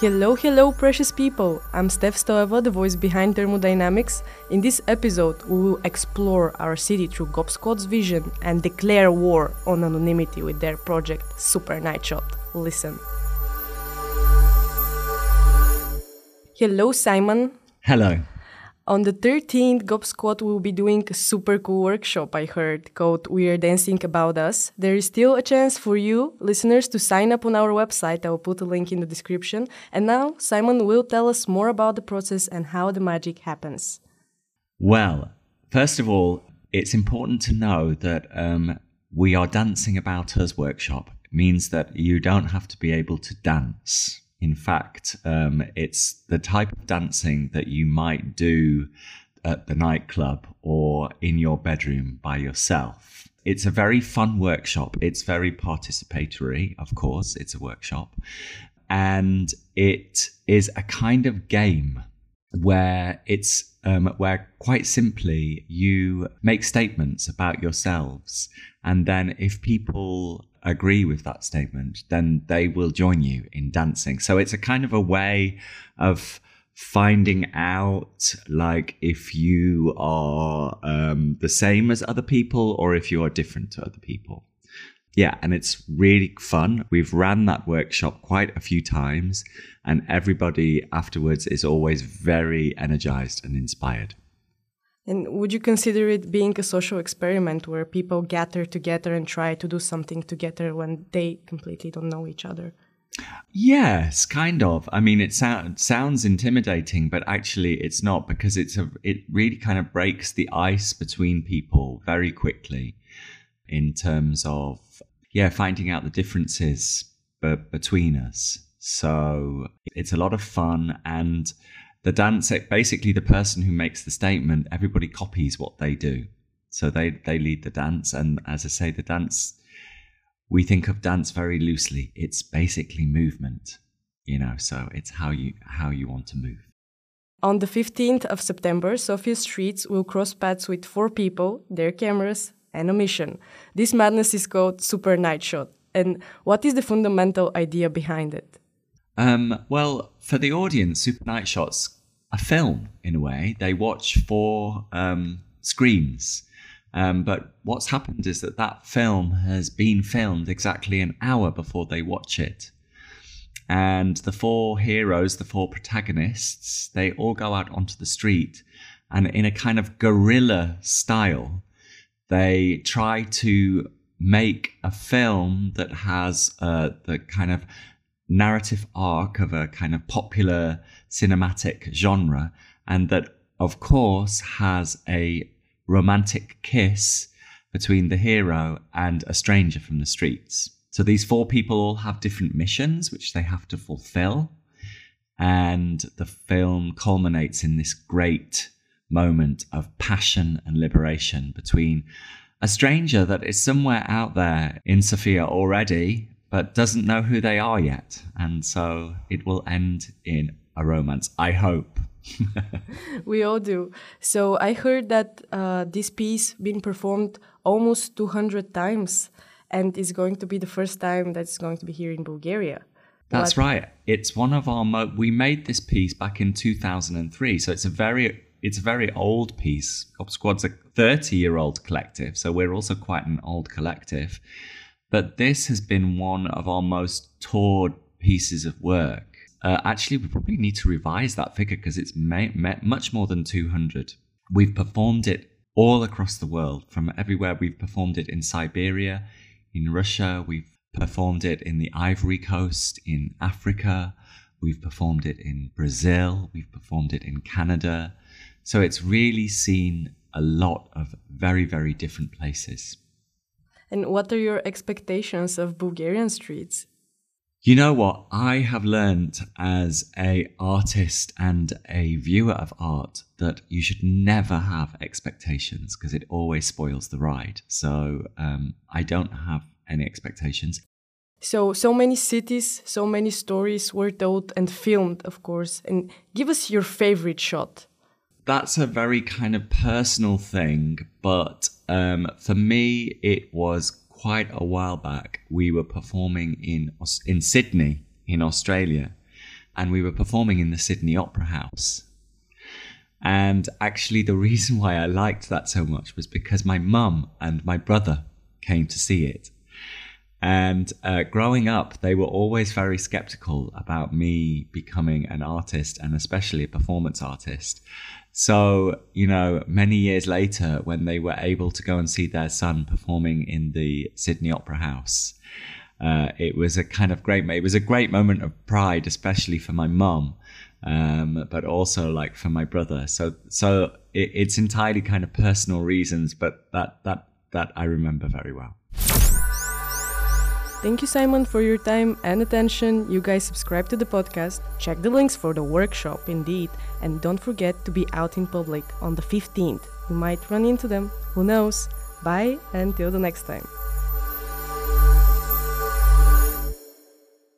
Hello, hello, precious people! I'm Steph Stoeva, the voice behind Thermodynamics. In this episode, we will explore our city through Gob Squad's vision and declare war on anonymity with their project Super Nightshot. Listen. Hello, Simon. Hello. On the 13th, Gob Squad will be doing a super cool workshop, I heard, called We Are Dancing About Us. There is still a chance for you, listeners, to sign up on our website. I will put a link in the description. And now, Simon will tell us more about the process and how the magic happens. Well, first of all, it's important to know that um, We Are Dancing About Us workshop means that you don't have to be able to dance in fact, um, it's the type of dancing that you might do at the nightclub or in your bedroom by yourself. It's a very fun workshop. It's very participatory, of course, it's a workshop. And it is a kind of game where it's um, where quite simply you make statements about yourselves and then if people agree with that statement, then they will join you in dancing. So it's a kind of a way of finding out like if you are um, the same as other people or if you are different to other people. Yeah, and it's really fun. We've ran that workshop quite a few times, and everybody afterwards is always very energized and inspired. And would you consider it being a social experiment where people gather together and try to do something together when they completely don't know each other? Yes, kind of. I mean, it sounds sounds intimidating, but actually, it's not because it's a. It really kind of breaks the ice between people very quickly, in terms of yeah, finding out the differences b- between us. So it's a lot of fun, and the dance basically the person who makes the statement everybody copies what they do. So they they lead the dance and as i say the dance we think of dance very loosely. It's basically movement you know so it's how you how you want to move. On the 15th of september sofia streets will cross paths with four people their cameras and a mission. This madness is called super night shot. And what is the fundamental idea behind it um, well, for the audience, Super Night Shot's a film in a way. They watch four um, screens. Um, but what's happened is that that film has been filmed exactly an hour before they watch it. And the four heroes, the four protagonists, they all go out onto the street and in a kind of guerrilla style, they try to make a film that has uh, the kind of narrative arc of a kind of popular cinematic genre, and that, of course, has a romantic kiss between the hero and a stranger from the streets. So these four people all have different missions which they have to fulfill. And the film culminates in this great moment of passion and liberation between a stranger that is somewhere out there in Sofia already but doesn't know who they are yet. And so it will end in a romance, I hope. we all do. So I heard that uh, this piece been performed almost 200 times and is going to be the first time that it's going to be here in Bulgaria. That's what? right. It's one of our mo- we made this piece back in 2003, so it's a very it's a very old piece. Gob Squad's a 30 year old collective, so we're also quite an old collective. But this has been one of our most toured pieces of work. Uh, actually, we probably need to revise that figure because it's ma- ma- much more than 200. We've performed it all across the world, from everywhere. We've performed it in Siberia, in Russia, we've performed it in the Ivory Coast, in Africa, we've performed it in Brazil, we've performed it in Canada. So it's really seen a lot of very, very different places. And what are your expectations of Bulgarian streets? You know what? I have learned as a artist and a viewer of art that you should never have expectations because it always spoils the ride. So um, I don't have any expectations. So, so many cities, so many stories were told and filmed, of course. And give us your favorite shot. That's a very kind of personal thing, but um, for me, it was quite a while back. We were performing in in Sydney, in Australia, and we were performing in the Sydney Opera House. And actually, the reason why I liked that so much was because my mum and my brother came to see it. And uh, growing up, they were always very skeptical about me becoming an artist and especially a performance artist. So, you know, many years later, when they were able to go and see their son performing in the Sydney Opera House, uh, it was a kind of great, it was a great moment of pride, especially for my mum, um, but also like for my brother. So, so it, it's entirely kind of personal reasons, but that, that, that I remember very well. Thank you, Simon, for your time and attention. You guys subscribe to the podcast, check the links for the workshop, indeed, and don't forget to be out in public on the 15th. You might run into them. Who knows? Bye, until the next time.